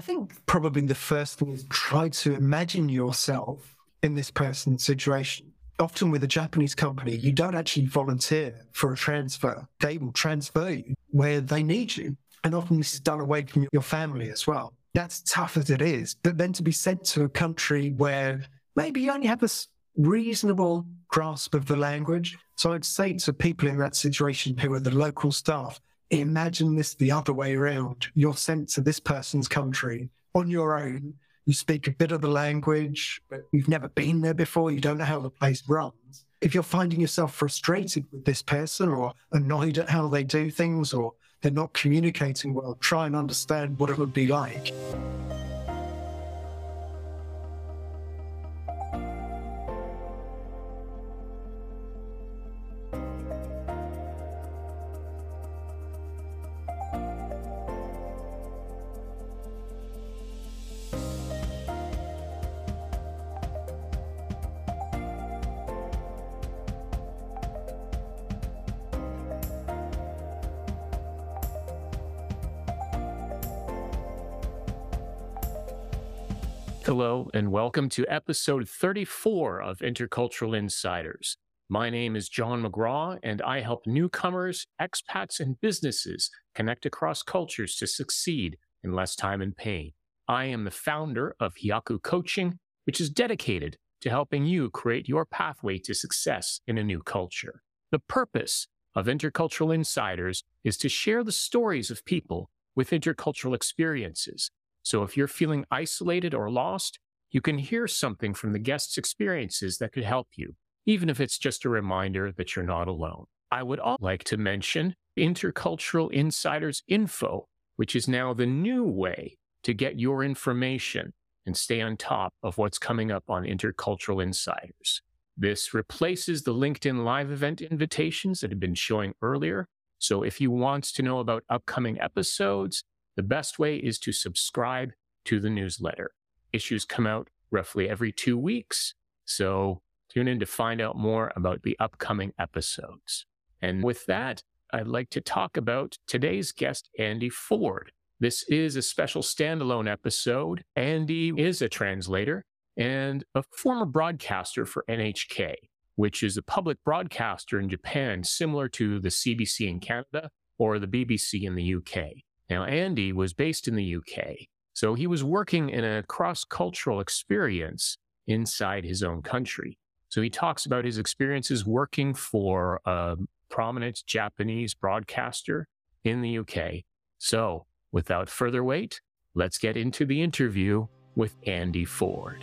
I think probably the first thing is try to imagine yourself in this person's situation. Often with a Japanese company, you don't actually volunteer for a transfer. They will transfer you where they need you. And often this is done away from your family as well. That's tough as it is. But then to be sent to a country where maybe you only have a reasonable grasp of the language. So I'd say to people in that situation who are the local staff, imagine this the other way around. Your sense of this person's country on your own. You speak a bit of the language, but you've never been there before. You don't know how the place runs. If you're finding yourself frustrated with this person or annoyed at how they do things or they're not communicating well, try and understand what it would be like. Hello, and welcome to episode 34 of Intercultural Insiders. My name is John McGraw, and I help newcomers, expats, and businesses connect across cultures to succeed in less time and pain. I am the founder of Hiyaku Coaching, which is dedicated to helping you create your pathway to success in a new culture. The purpose of Intercultural Insiders is to share the stories of people with intercultural experiences so if you're feeling isolated or lost, you can hear something from the guest's experiences that could help you, even if it's just a reminder that you're not alone. I would also like to mention Intercultural Insiders Info, which is now the new way to get your information and stay on top of what's coming up on Intercultural Insiders. This replaces the LinkedIn live event invitations that have been showing earlier. So if you want to know about upcoming episodes, the best way is to subscribe to the newsletter. Issues come out roughly every two weeks. So tune in to find out more about the upcoming episodes. And with that, I'd like to talk about today's guest, Andy Foord. This is a special standalone episode. Andy is a translator and a former broadcaster for NHK, which is a public broadcaster in Japan, similar to the CBC in Canada or the BBC in the UK. Now, Andy was based in the UK, so he was working in a cross cultural experience inside his own country. So he talks about his experiences working for a prominent Japanese broadcaster in the UK. So, without further wait, let's get into the interview with Andy Foord.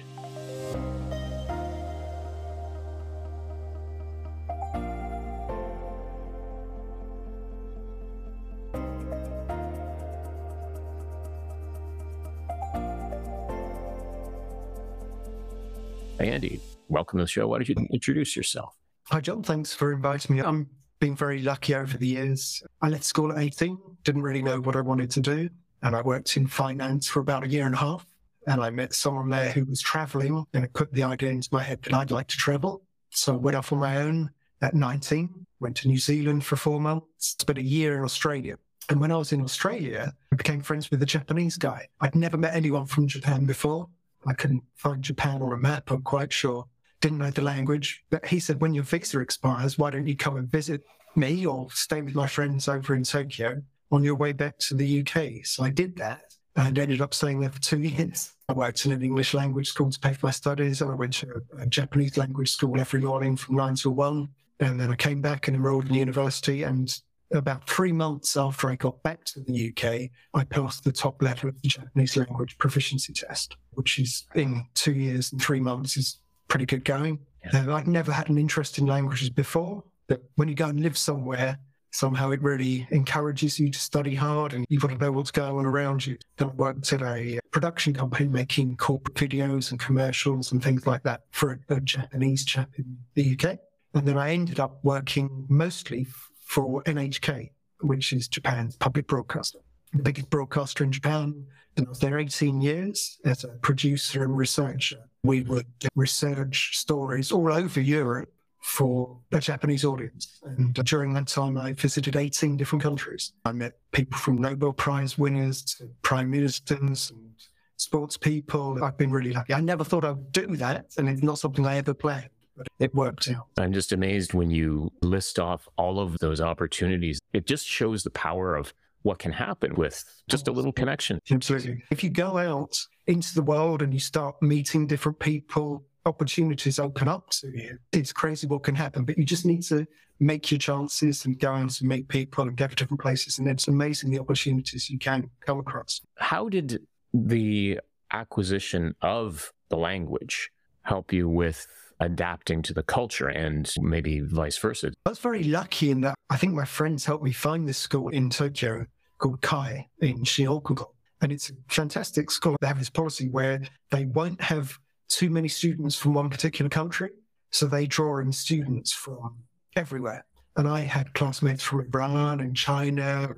Welcome to the show. Why don't you introduce yourself? Hi, John. Thanks for inviting me. I'm been very lucky over the years. I left school at 18, didn't really know what I wanted to do. And I worked in finance for about a year and a half. And I met someone there who was traveling and it put the idea into my head that I'd like to travel. So I went off on my own at 19, went to New Zealand for four months, spent a year in Australia. And when I was in Australia, I became friends with a Japanese guy. I'd never met anyone from Japan before. I couldn't find Japan on a map, I'm quite sure. Didn't know the language. But he said, when your visa expires, why don't you come and visit me or stay with my friends over in Tokyo on your way back to the UK? So I did that and ended up staying there for two years. I worked in an English language school to pay for my studies, and I went to a, Japanese language school every morning from nine till one. And then I came back and enrolled in university and about three months after I got back to the UK, I passed the top level of the Japanese language proficiency test, which is in two years and three months is pretty good going. Yeah. Uh, I'd never had an interest in languages before, but when you go and live somewhere, somehow it really encourages you to study hard and you've got to know what's going on around you. I worked at a production company making corporate videos and commercials and things like that for a, a Japanese chap in the UK. And then I ended up working mostly for NHK, which is Japan's public broadcaster, the biggest broadcaster in Japan. And I was there 18 years as a producer and researcher. We would research stories all over Europe for a Japanese audience. And during that time, I visited 18 different countries. I met people from Nobel Prize winners to prime ministers and sports people. I've been really lucky. I never thought I'd do that, and it's not something I ever planned. But it worked out. I'm just amazed when you list off all of those opportunities. It just shows the power of what can happen with just a little connection. Absolutely. If you go out into the world and you start meeting different people, opportunities open up to you. It's crazy what can happen, but you just need to make your chances and go out and meet people and go to different places. And it's amazing the opportunities you can come across. How did the acquisition of the language help you with adapting to the culture and maybe vice versa? I was very lucky in that I think my friends helped me find this school in Tokyo called Kai in Shin-Okubo. And it's a fantastic school. They have this policy where they won't have too many students from one particular country. So they draw in students from everywhere. And I had classmates from Iran and China,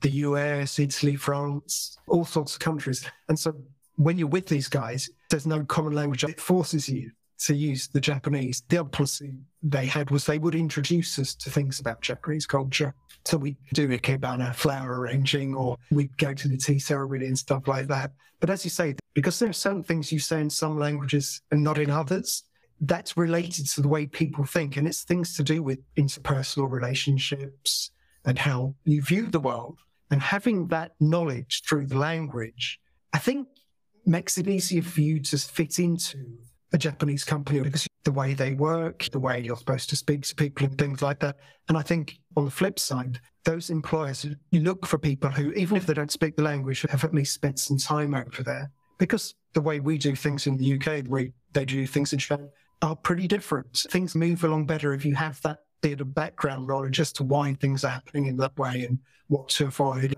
the US, Italy, France, all sorts of countries. And so when you're with these guys, there's no common language. It forces you to use the Japanese. The policy they had was they would introduce us to things about Japanese culture. So we do ikebana flower arranging or we go to the tea ceremony and stuff like that. But as you say, because there are certain things you say in some languages and not in others, that's related to the way people think. And it's things to do with interpersonal relationships and how you view the world. And having that knowledge through the language, I think makes it easier for you to fit into a Japanese company because the way they work, the way you're supposed to speak to people and things like that. And I think on the flip side, those employers, look for people who, even if they don't speak the language, have at least spent some time over there. Because the way we do things in the UK, the way they do things in Japan, are pretty different. Things move along better if you have that bit of background knowledge just to why things are happening in that way and what to avoid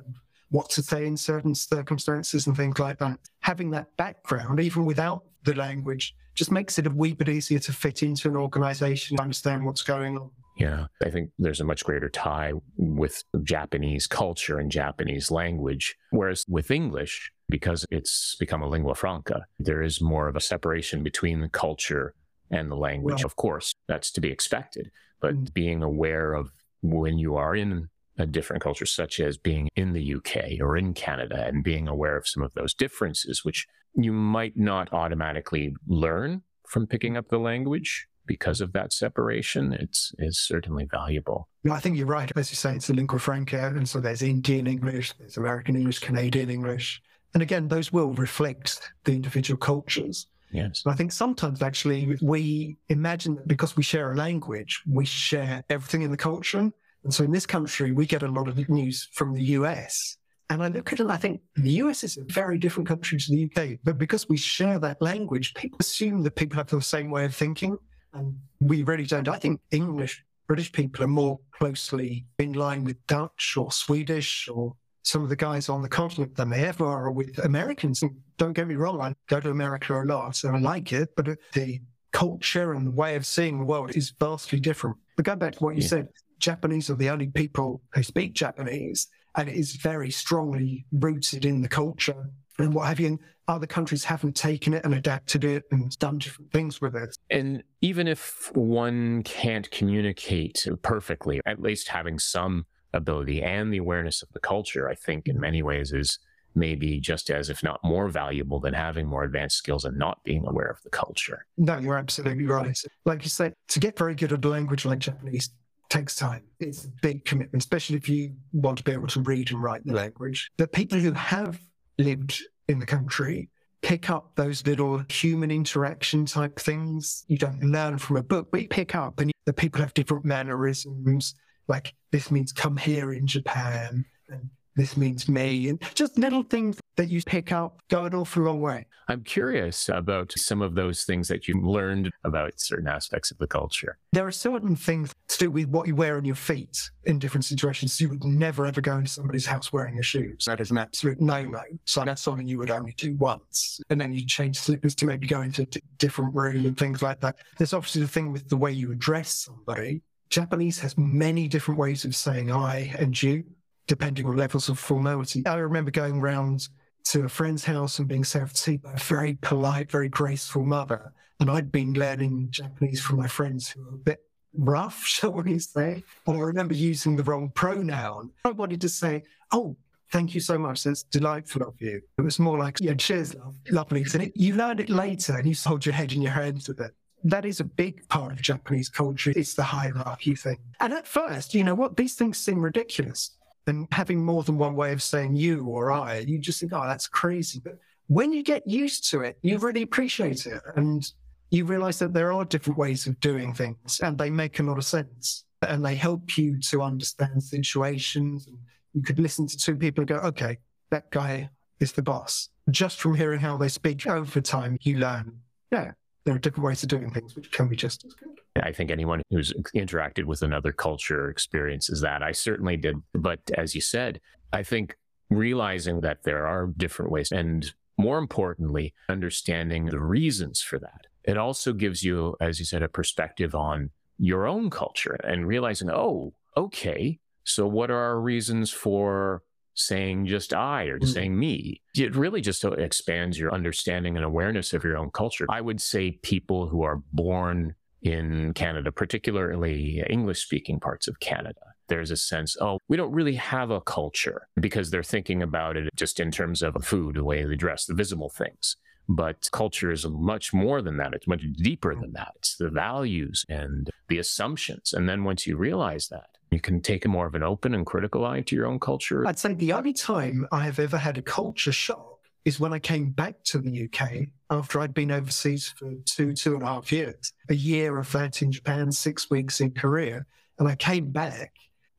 what to say in certain circumstances and things like that. Having that background, even without the language, just makes it a wee bit easier to fit into an organization, understand what's going on. Yeah, I think there's a much greater tie with Japanese culture and Japanese language. Whereas with English, because it's become a lingua franca, there is more of a separation between the culture and the language. Well, of course, that's to be expected. But mm. being aware of when you are in different culture, such as being in the UK or in Canada, and being aware of some of those differences, which you might not automatically learn from picking up the language because of that separation, it's is certainly valuable. No, I think you're right. As you say, it's a lingua franca, and so there's Indian English, there's American English, Canadian English, and again, those will reflect the individual cultures. Yes. I think sometimes actually we imagine that because we share a language, we share everything in the culture. And so in this country, we get a lot of news from the US. And I look at it, and I think the US is a very different country to the UK. But because we share that language, people assume that people have the same way of thinking. And we really don't. I think English, British people are more closely in line with Dutch or Swedish or some of the guys on the continent than they ever are with Americans. And don't get me wrong, I go to America a lot and I like it, but the culture and the way of seeing the world is vastly different. But going back to what you yeah. said, Japanese are the only people who speak Japanese, and it is very strongly rooted in the culture and what have you. And other countries haven't taken it and adapted it and done different things with it. And even if one can't communicate perfectly, at least having some ability and the awareness of the culture, I think in many ways is maybe just as, if not more valuable than having more advanced skills and not being aware of the culture. No, you're absolutely right. Like you said, to get very good at a language like Japanese takes time. It's a big commitment, especially if you want to be able to read and write the language. But people who have lived in the country pick up those little human interaction type things. You don't learn from a book, but you pick up and the people have different mannerisms like this means come here in Japan and this means me and just little things that you pick up go an awful long way. I'm curious about some of those things that you learned about certain aspects of the culture. There are certain things to do with what you wear on your feet in different situations. You would never ever go into somebody's house wearing your shoes. That is an absolute no-no. So that's something you would only do once. And then you change slippers to maybe go into a different room and things like that. There's obviously the thing with the way you address somebody Japanese has many different ways of saying I and you, depending on levels of formality. I remember going round to a friend's house and being served tea by a very polite, very graceful mother. And I'd been learning Japanese from my friends who were a bit rough, shall we say. And I remember using the wrong pronoun. I wanted to say, oh, thank you so much. That's delightful of you. It was more like, yeah, cheers, love. Lovely. And it, you learned it later and you hold your head in your hands with it. That is a big part of Japanese culture. It's the hierarchy thing. And at first, you know what? These things seem ridiculous. And having more than one way of saying you or I, you just think, oh, that's crazy. But when you get used to it, you really appreciate it. And you realize that there are different ways of doing things and they make a lot of sense and they help you to understand situations. And you could listen to two people and go, okay, that guy is the boss. Just from hearing how they speak over time, you learn, yeah, there are different ways of doing things which can be just as good. I think anyone who's interacted with another culture experiences that. I certainly did. But as you said, I think realizing that there are different ways and more importantly, understanding the reasons for that. It also gives you, as you said, a perspective on your own culture and realizing, oh, okay, so what are our reasons for saying just I or mm. saying me. It really just expands your understanding and awareness of your own culture. I would say people who are born in Canada, particularly English speaking parts of Canada, there's a sense, oh, we don't really have a culture because they're thinking about it just in terms of food, the way they dress, the visible things. But culture is much more than that. It's much deeper than that. It's the values and the assumptions. And then once you realize that, you can take a more of an open and critical eye to your own culture. I'd say the only time I have ever had a culture shock is when I came back to the UK after I'd been overseas for two, two and a half years, a year of that in Japan, six weeks in Korea. And I came back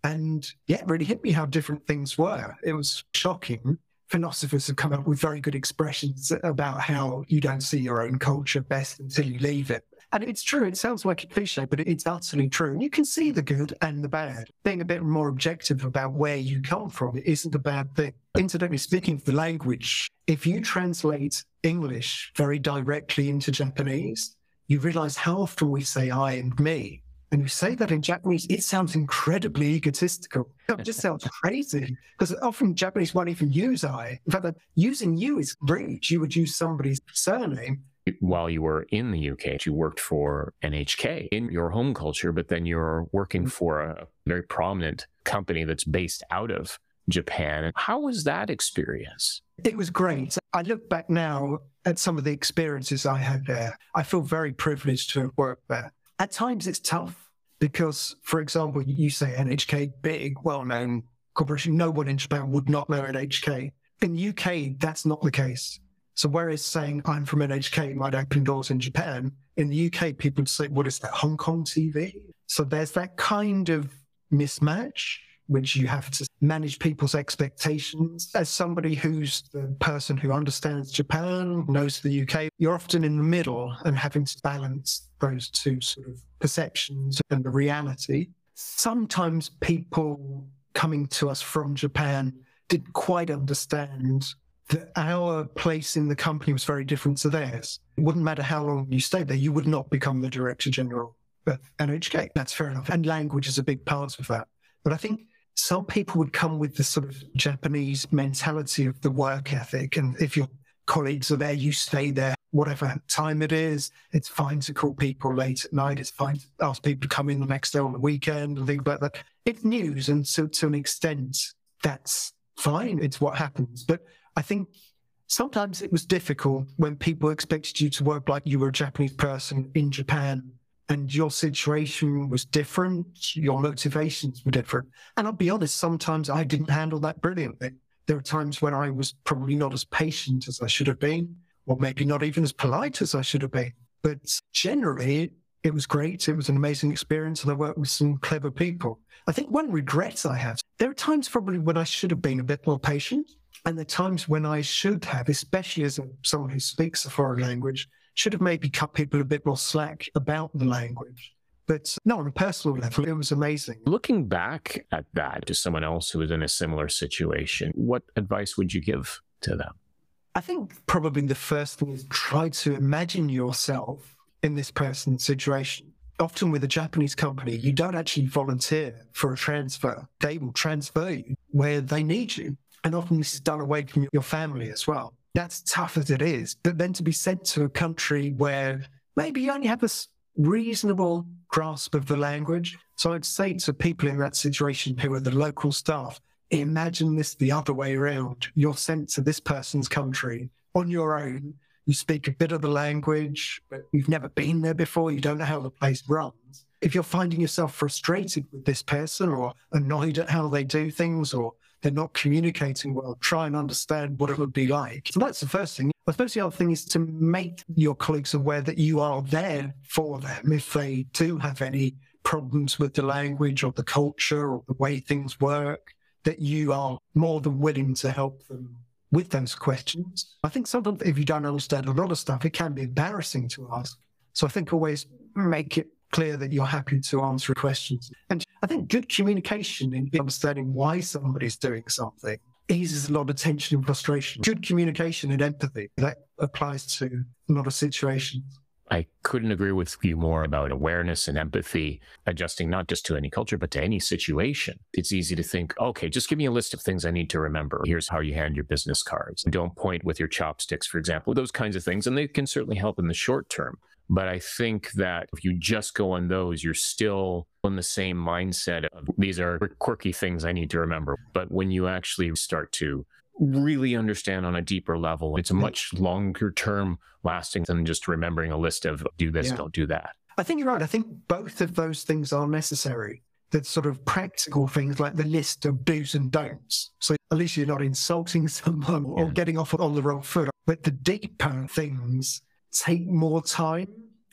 and yeah, it really hit me how different things were. It was shocking. Philosophers have come up with very good expressions about how you don't see your own culture best until you leave it. And it's true. It sounds like a cliche, but it's utterly true. And you can see the good and the bad. Being a bit more objective about where you come from isn't a bad thing. Incidentally, speaking of the language, if you translate English very directly into Japanese, you realize how often we say I and me. And you say that in Japanese, it sounds incredibly egotistical. It just sounds crazy because often Japanese won't even use I. In fact, using you is great. You would use somebody's surname while you were in the UK, you worked for NHK in your home culture, but then you're working mm-hmm. for a very prominent company that's based out of Japan. How was that experience? It was great. I look back now at some of the experiences I had there. I feel very privileged to have worked there. At times it's tough because, for example, you say NHK, big, well known corporation. No one in Japan would not know NHK. In the UK, that's not the case. So whereas saying I'm from NHK might open doors in Japan, in the UK, people would say, what is that, Hong Kong TV? So there's that kind of mismatch, which you have to manage people's expectations. As somebody who's the person who understands Japan, knows the UK, you're often in the middle and having to balance those two sort of perceptions and the reality. Sometimes people coming to us from Japan didn't quite understand that our place in the company was very different to theirs. It wouldn't matter how long you stayed there, you would not become the director general of NHK. That's fair enough. And language is a big part of that. But I think some people would come with the sort of Japanese mentality of the work ethic. And if your colleagues are there, you stay there, whatever time it is. It's fine to call people late at night. It's fine to ask people to come in the next day on the weekend and things like that. It's news. And so to an extent, that's fine. It's what happens. But I think sometimes it was difficult when people expected you to work like you were a Japanese person in Japan and your situation was different, your motivations were different. And I'll be honest, sometimes I didn't handle that brilliantly. There were times when I was probably not as patient as I should have been, or maybe not even as polite as I should have been. But generally, it was great. It was an amazing experience, and I worked with some clever people. I think one regret I have, there are times probably when I should have been a bit more patient. And the times when I should have, especially as someone who speaks a foreign language, should have maybe cut people a bit more slack about the language. But uh, no, on a personal level, it was amazing. Looking back at that to someone else who was in a similar situation, what advice would you give to them? I think probably the first thing is try to imagine yourself in this person's situation. Often with a Japanese company, you don't actually volunteer for a transfer. They will transfer you where they need you. And often this is done away from your family as well. That's tough as it is. But then to be sent to a country where maybe you only have a reasonable grasp of the language. So I'd say to people in that situation who are the local staff, imagine this the other way around. You're sent to this person's country on your own. You speak a bit of the language, but you've never been there before. You don't know how the place runs. If you're finding yourself frustrated with this person or annoyed at how they do things or they're not communicating well, try and understand what it would be like. So that's the first thing. I suppose the other thing is to make your colleagues aware that you are there for them if they do have any problems with the language or the culture or the way things work, that you are more than willing to help them with those questions. I think sometimes if you don't understand a lot of stuff, it can be embarrassing to ask. So I think always make it clear that you're happy to answer questions. And I think good communication in understanding why somebody's doing something eases a lot of tension and frustration. Good communication and empathy, that applies to a lot of situations. I couldn't agree with you more about awareness and empathy, adjusting not just to any culture, but to any situation. It's easy to think, okay, just give me a list of things I need to remember. Here's how you hand your business cards. Don't point with your chopsticks, for example, those kinds of things. And they can certainly help in the short term. But I think that if you just go on those, you're still in the same mindset of these are quirky things I need to remember. But when you actually start to really understand on a deeper level, it's a mm-hmm. much longer term lasting than just remembering a list of do this, yeah. don't do that. I think you're right. I think both of those things are necessary. The sort of practical things like the list of do's and don'ts. So at least you're not insulting someone or yeah. getting off on the wrong foot. But the deeper things take more time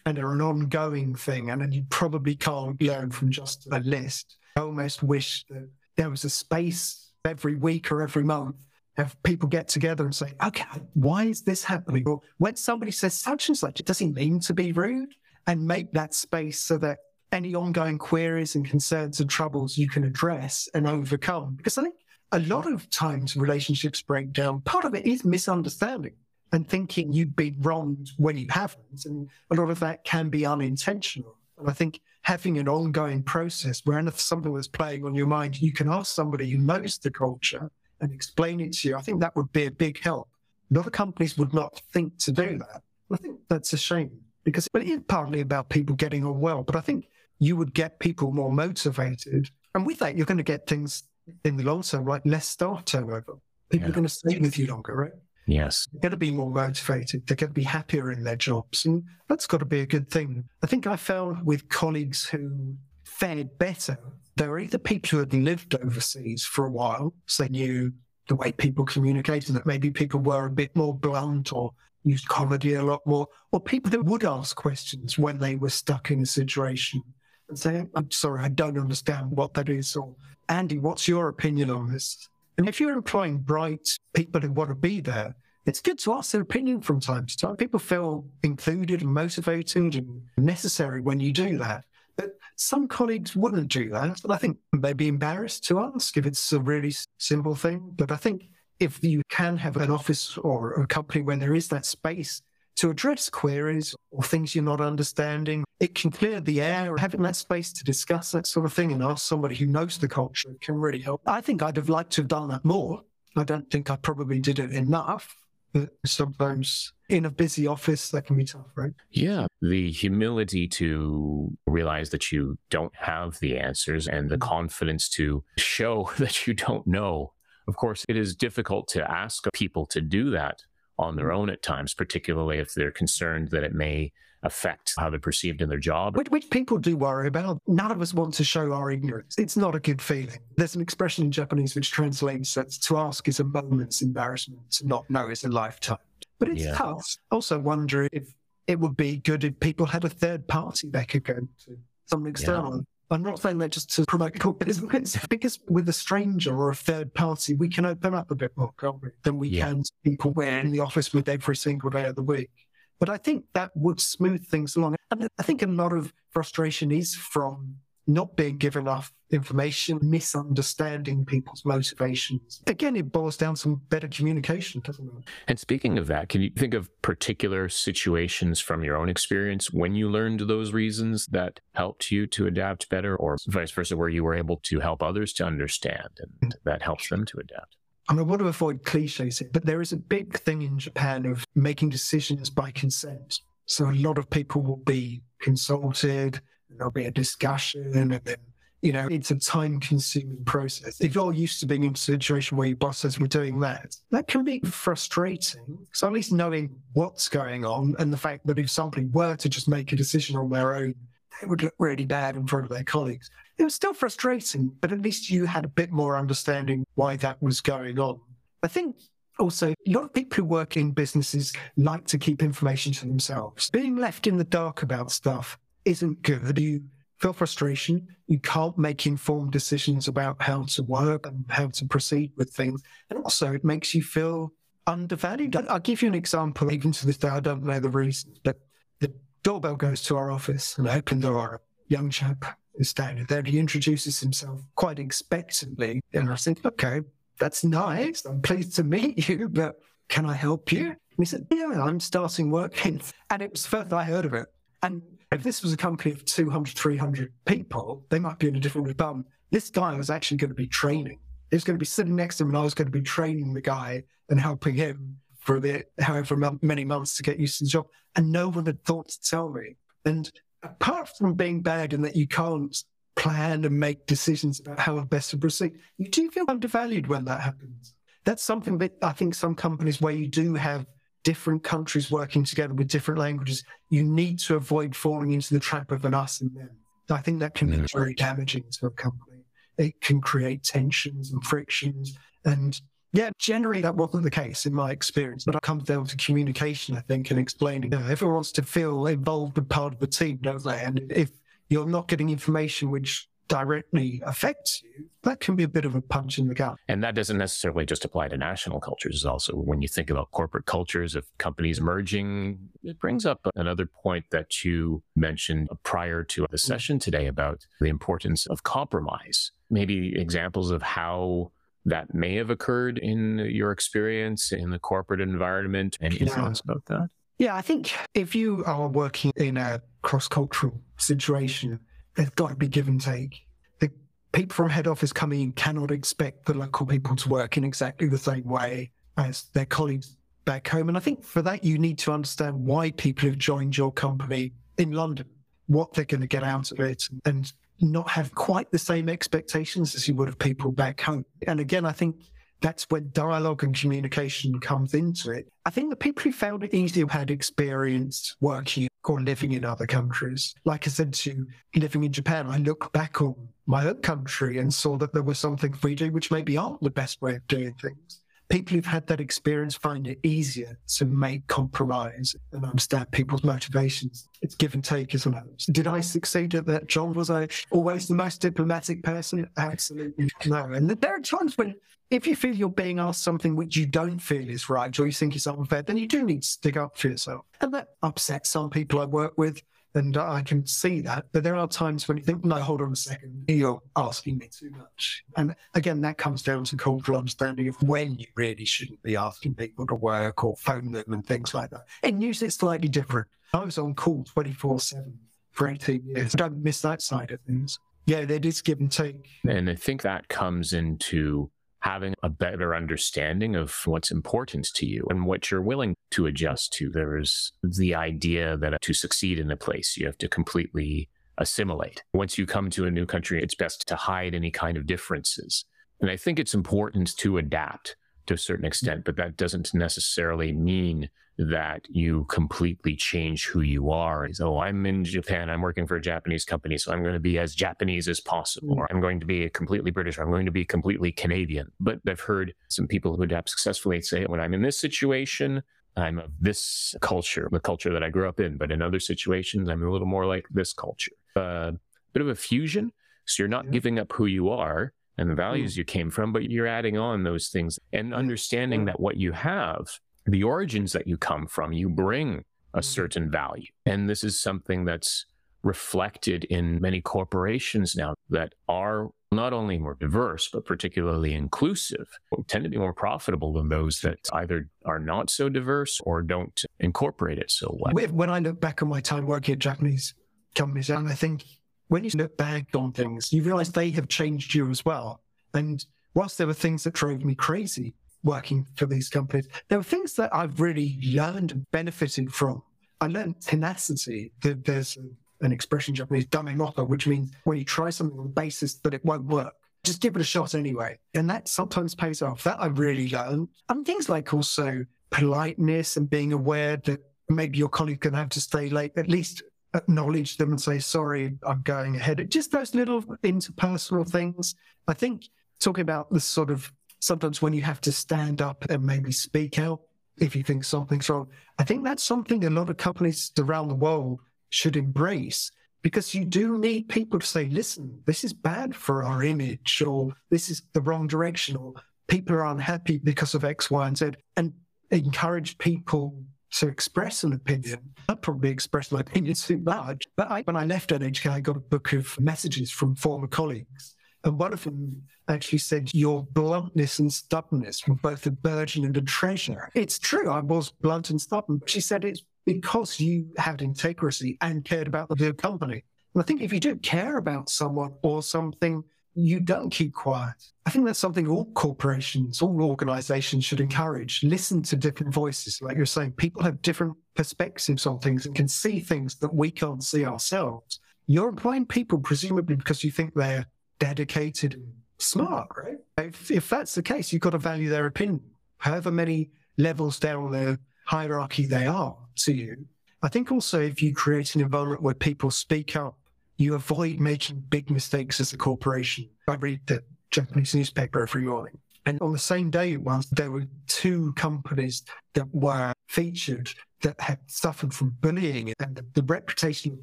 and are an ongoing thing. And then you probably can't learn from just a list. I almost wish that there was a space every week or every month have people get together and say, okay, why is this happening? Or when somebody says such and such, it doesn't mean to be rude and make that space so that any ongoing queries and concerns and troubles you can address and overcome. Because I think a lot of times relationships break down. Part of it is misunderstanding and thinking you've been wronged when you haven't. And a lot of that can be unintentional. And I think having an ongoing process where if something was playing on your mind, you can ask somebody who knows the culture and explain it to you. I think that would be a big help. A lot of companies would not think to do that. I think that's a shame because it is partly about people getting on well, but I think you would get people more motivated. And with that, you're going to get things in the long term, like less staff turnover. People yeah. are going to stay with you longer, right? Yes. They're going to be more motivated. They're going to be happier in their jobs. And that's got to be a good thing. I think I found with colleagues who fared better, they were either people who had lived overseas for a while, so they knew the way people communicated, that maybe people were a bit more blunt or used comedy a lot more, or people that would ask questions when they were stuck in a situation and say, I'm sorry, I don't understand what that is. Or, Andy, what's your opinion on this? And if you're employing bright people who want to be there, it's good to ask their opinion from time to time. People feel included and motivated and necessary when you do that. But some colleagues wouldn't do that. And I think they'd be embarrassed to ask if it's a really simple thing. But I think if you can have an office or a company where there is that space to address queries or things you're not understanding. It can clear the air. Having that space to discuss that sort of thing and ask somebody who knows the culture can really help. I think I'd have liked to have done that more. I don't think I probably did it enough. But sometimes in a busy office, that can be tough, right? Yeah. The humility to realize that you don't have the answers and the confidence to show that you don't know. Of course, it is difficult to ask people to do that on their own at times, particularly if they're concerned that it may affect how they're perceived in their job. Which, which, people do worry about. None of us want to show our ignorance. It's not a good feeling. There's an expression in Japanese which translates that to ask is a moment's embarrassment, to not know is a lifetime. But it's yeah. tough. Also wonder if it would be good if people had a third party they could go to, someone external. Yeah. I'm not saying that just to promote business, because with a stranger or a third party, we can open up a bit more, can't we, than we yeah. can to people we're in the office with every single day of the week. But I think that would smooth things along. And I think a lot of frustration is from not being given enough information, misunderstanding people's motivations. Again, it boils down to some better communication, doesn't it? And speaking of that, can you think of particular situations from your own experience when you learned those reasons that helped you to adapt better, or vice versa, where you were able to help others to understand and mm. that helps them to adapt? I, mean, I want to avoid cliches, but there is a big thing in Japan of making decisions by consent. So a lot of people will be consulted, there'll be a discussion, and then you know, it's a time consuming process. If you're used to being in a situation where your boss says we're doing that, that can be frustrating. So at least knowing what's going on and the fact that if somebody were to just make a decision on their own, they would look really bad in front of their colleagues. It was still frustrating, but at least you had a bit more understanding why that was going on. I think also, a lot of people who work in businesses like to keep information to themselves. Being left in the dark about stuff isn't good. You feel frustration. You can't make informed decisions about how to work and how to proceed with things. And also, it makes you feel undervalued. I'll give you an example. Even to this day, I don't know the reason, but the doorbell goes to our office and I open the door. A young chap is standing there. He introduces himself quite expectantly. And I said, okay, that's nice. I'm pleased to meet you, but can I help you? And he said, yeah, I'm starting working. And it was first I heard of it. And if this was a company of 200, 300 people, they might be in a different department. This guy was actually going to be training. He was going to be sitting next to him, and I was going to be training the guy and helping him for the however many months to get used to the job. And no one had thought to tell me. And apart from being bad in that you can't plan and make decisions about how best to proceed, you do feel undervalued when that happens. That's something that I think some companies where you do have different countries working together with different languages, you need to avoid falling into the trap of an us and them. I think that can be very damaging to a company. It can create tensions and frictions. And yeah, generally that wasn't the case in my experience, but it comes down to communication, I think, and explaining. You know, everyone wants to feel involved and part of the team, don't they? And if you're not getting information which directly affects you, that can be a bit of a punch in the gut. And that doesn't necessarily just apply to national cultures. It's also, when you think about corporate cultures of companies merging, it brings up another point that you mentioned prior to the session today about the importance of compromise. Maybe examples of how that may have occurred in your experience in the corporate environment. Any yeah. thoughts about that? Yeah, I think if you are working in a cross cultural situation, there's got to be give and take. The people from head office coming in cannot expect the local people to work in exactly the same way as their colleagues back home. And I think for that, you need to understand why people have joined your company in London, what they're going to get out of it, and not have quite the same expectations as you would of people back home. And again, I think that's when dialogue and communication comes into it. I think the people who found it easier had experience working or living in other countries. Like I said to you, living in Japan, I look back on my own country and saw that there was something we do which maybe aren't the best way of doing things. People who've had that experience find it easier to make compromise and understand people's motivations. It's give and take, isn't it? Did I succeed at that, John? Was I always the most diplomatic person? Absolutely no. And there are times when if you feel you're being asked something which you don't feel is right or you think is unfair, then you do need to stick up for yourself. And that upsets some people I work with. And I can see that. But there are times when you think, no, hold on a second, you're asking me too much. And again, that comes down to cultural understanding of when you really shouldn't be asking people to work or phone them and things like that. In news, it's slightly different. I was on call 24 7 for 18 years. I don't miss that side of things. Yeah, it is give and take. And I think that comes into having a better understanding of what's important to you and what you're willing to adjust to. There's the idea that to succeed in a place, you have to completely assimilate. Once you come to a new country, it's best to hide any kind of differences. And I think it's important to adapt to a certain extent, but that doesn't necessarily mean that you completely change who you are. So I'm in Japan, I'm working for a Japanese company, so I'm going to be as Japanese as possible, or I'm going to be a completely British, or I'm going to be completely Canadian. But I've heard some people who adapt successfully say, when I'm in this situation, I'm of this culture, the culture that I grew up in. But in other situations, I'm a little more like this culture. A uh, bit of a fusion. So you're not yeah. giving up who you are and the values mm. you came from, but you're adding on those things and understanding that what you have the origins that you come from, you bring a mm-hmm. certain value. And this is something that's reflected in many corporations now that are not only more diverse, but particularly inclusive, tend to be more profitable than those that either are not so diverse or don't incorporate it so well. When I look back on my time working at Japanese companies, and I think when you look back on things, you realize they have changed you as well. And whilst there were things that drove me crazy, working for these companies, there were things that I've really learned and benefited from. I learned tenacity. There's an expression in Japanese, damemoto, which means when you try something on the basis that it won't work, just give it a shot anyway. And that sometimes pays off. That I really learned. And things like also politeness and being aware that maybe your colleague can have to stay late, at least acknowledge them and say, sorry, I'm going ahead. Just those little interpersonal things. I think talking about the sort of sometimes when you have to stand up and maybe speak out if you think something's wrong, I think that's something a lot of companies around the world should embrace because you do need people to say, listen, this is bad for our image, or this is the wrong direction, or people are unhappy because of X, Y, and Z, and encourage people to express an opinion. I probably expressed my opinion too much, but I, when I left NHK, I got a book of messages from former colleagues. And one of them actually said, Your bluntness and stubbornness were both a burden and a treasure. It's true, I was blunt and stubborn. She said it's because you had integrity and cared about the company. And I think if you don't care about someone or something, you don't keep quiet. I think that's something all corporations, all organizations should encourage. Listen to different voices. Like you're saying, people have different perspectives on things and can see things that we can't see ourselves. You're employing people presumably because you think they're dedicated smart, right? If, if that's the case, you've got to value their opinion, however many levels down the hierarchy they are to you. I think also if you create an environment where people speak up you avoid making big mistakes as a corporation. I read the Japanese newspaper every morning. And on the same day was, there were two companies that were featured that had suffered from bullying and the, the reputational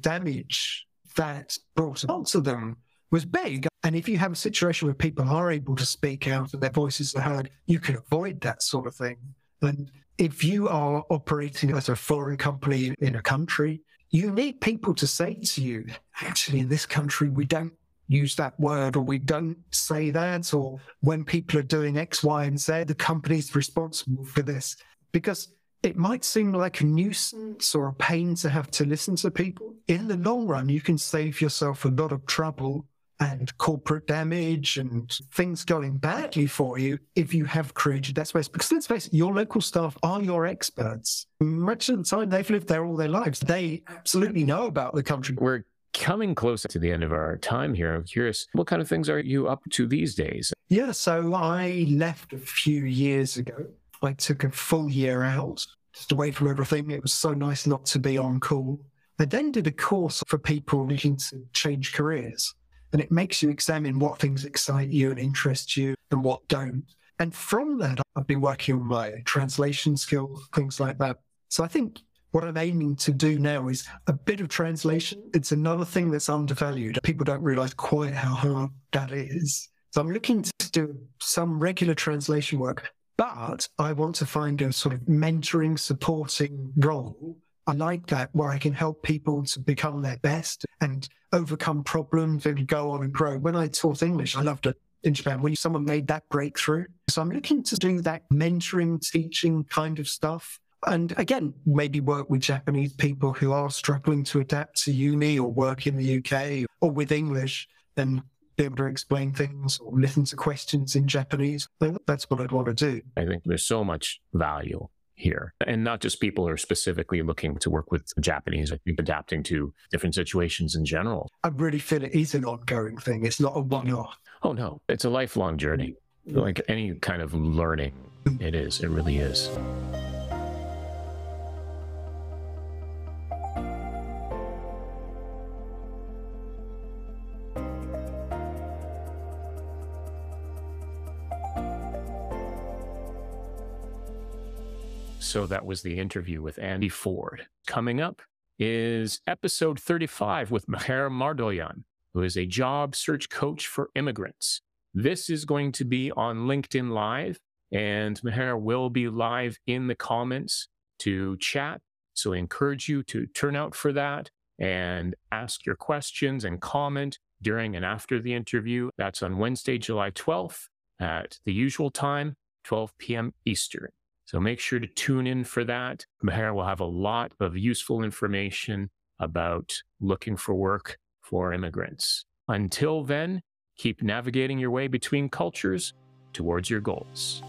damage that brought onto them was big. And if you have a situation where people are able to speak out and their voices are heard, you can avoid that sort of thing. And if you are operating as a foreign company in a country, you need people to say to you, actually, in this country, we don't use that word or we don't say that. Or when people are doing X, Y, and Z, the company's responsible for this. Because it might seem like a nuisance or a pain to have to listen to people. In the long run, you can save yourself a lot of trouble and corporate damage and things going badly for you if you have created that space. Because let's face it, your local staff are your experts. Much of the time, they've lived there all their lives. They absolutely know about the country. We're coming close to the end of our time here. I'm curious, what kind of things are you up to these days? Yeah, so I left a few years ago. I took a full year out, just away from everything. It was so nice not to be on call. I then did a course for people looking to change careers and it makes you examine what things excite you and interest you and what don't. And from that, I've been working on my translation skills, things like that. So I think what I'm aiming to do now is a bit of translation. It's another thing that's undervalued. People don't realize quite how hard that is. So I'm looking to do some regular translation work, but I want to find a sort of mentoring, supporting role I like that where I can help people to become their best and overcome problems and go on and grow. When I taught English, I loved it in Japan when someone made that breakthrough. So I'm looking to do that mentoring, teaching kind of stuff. And again, maybe work with Japanese people who are struggling to adapt to uni or work in the UK or with English then be able to explain things or listen to questions in Japanese. That's what I'd want to do. I think there's so much value here. And not just people who are specifically looking to work with Japanese, I think adapting to different situations in general. I really feel it is an ongoing thing. It's not a one off. Oh, no. It's a lifelong journey. Mm. Like any kind of learning, it is. It really is. So that was the interview with Andy Foord. Coming up is episode 35 with Mher Mardoyan, who is a job search coach for immigrants. This is going to be on LinkedIn Live, and Mher will be live in the comments to chat. So I encourage you to turn out for that and ask your questions and comment during and after the interview. That's on Wednesday, July 12th at the usual time, 12 p.m. Eastern. So make sure to tune in for that. Mher will have a lot of useful information about looking for work for immigrants. Until then, keep navigating your way between cultures towards your goals.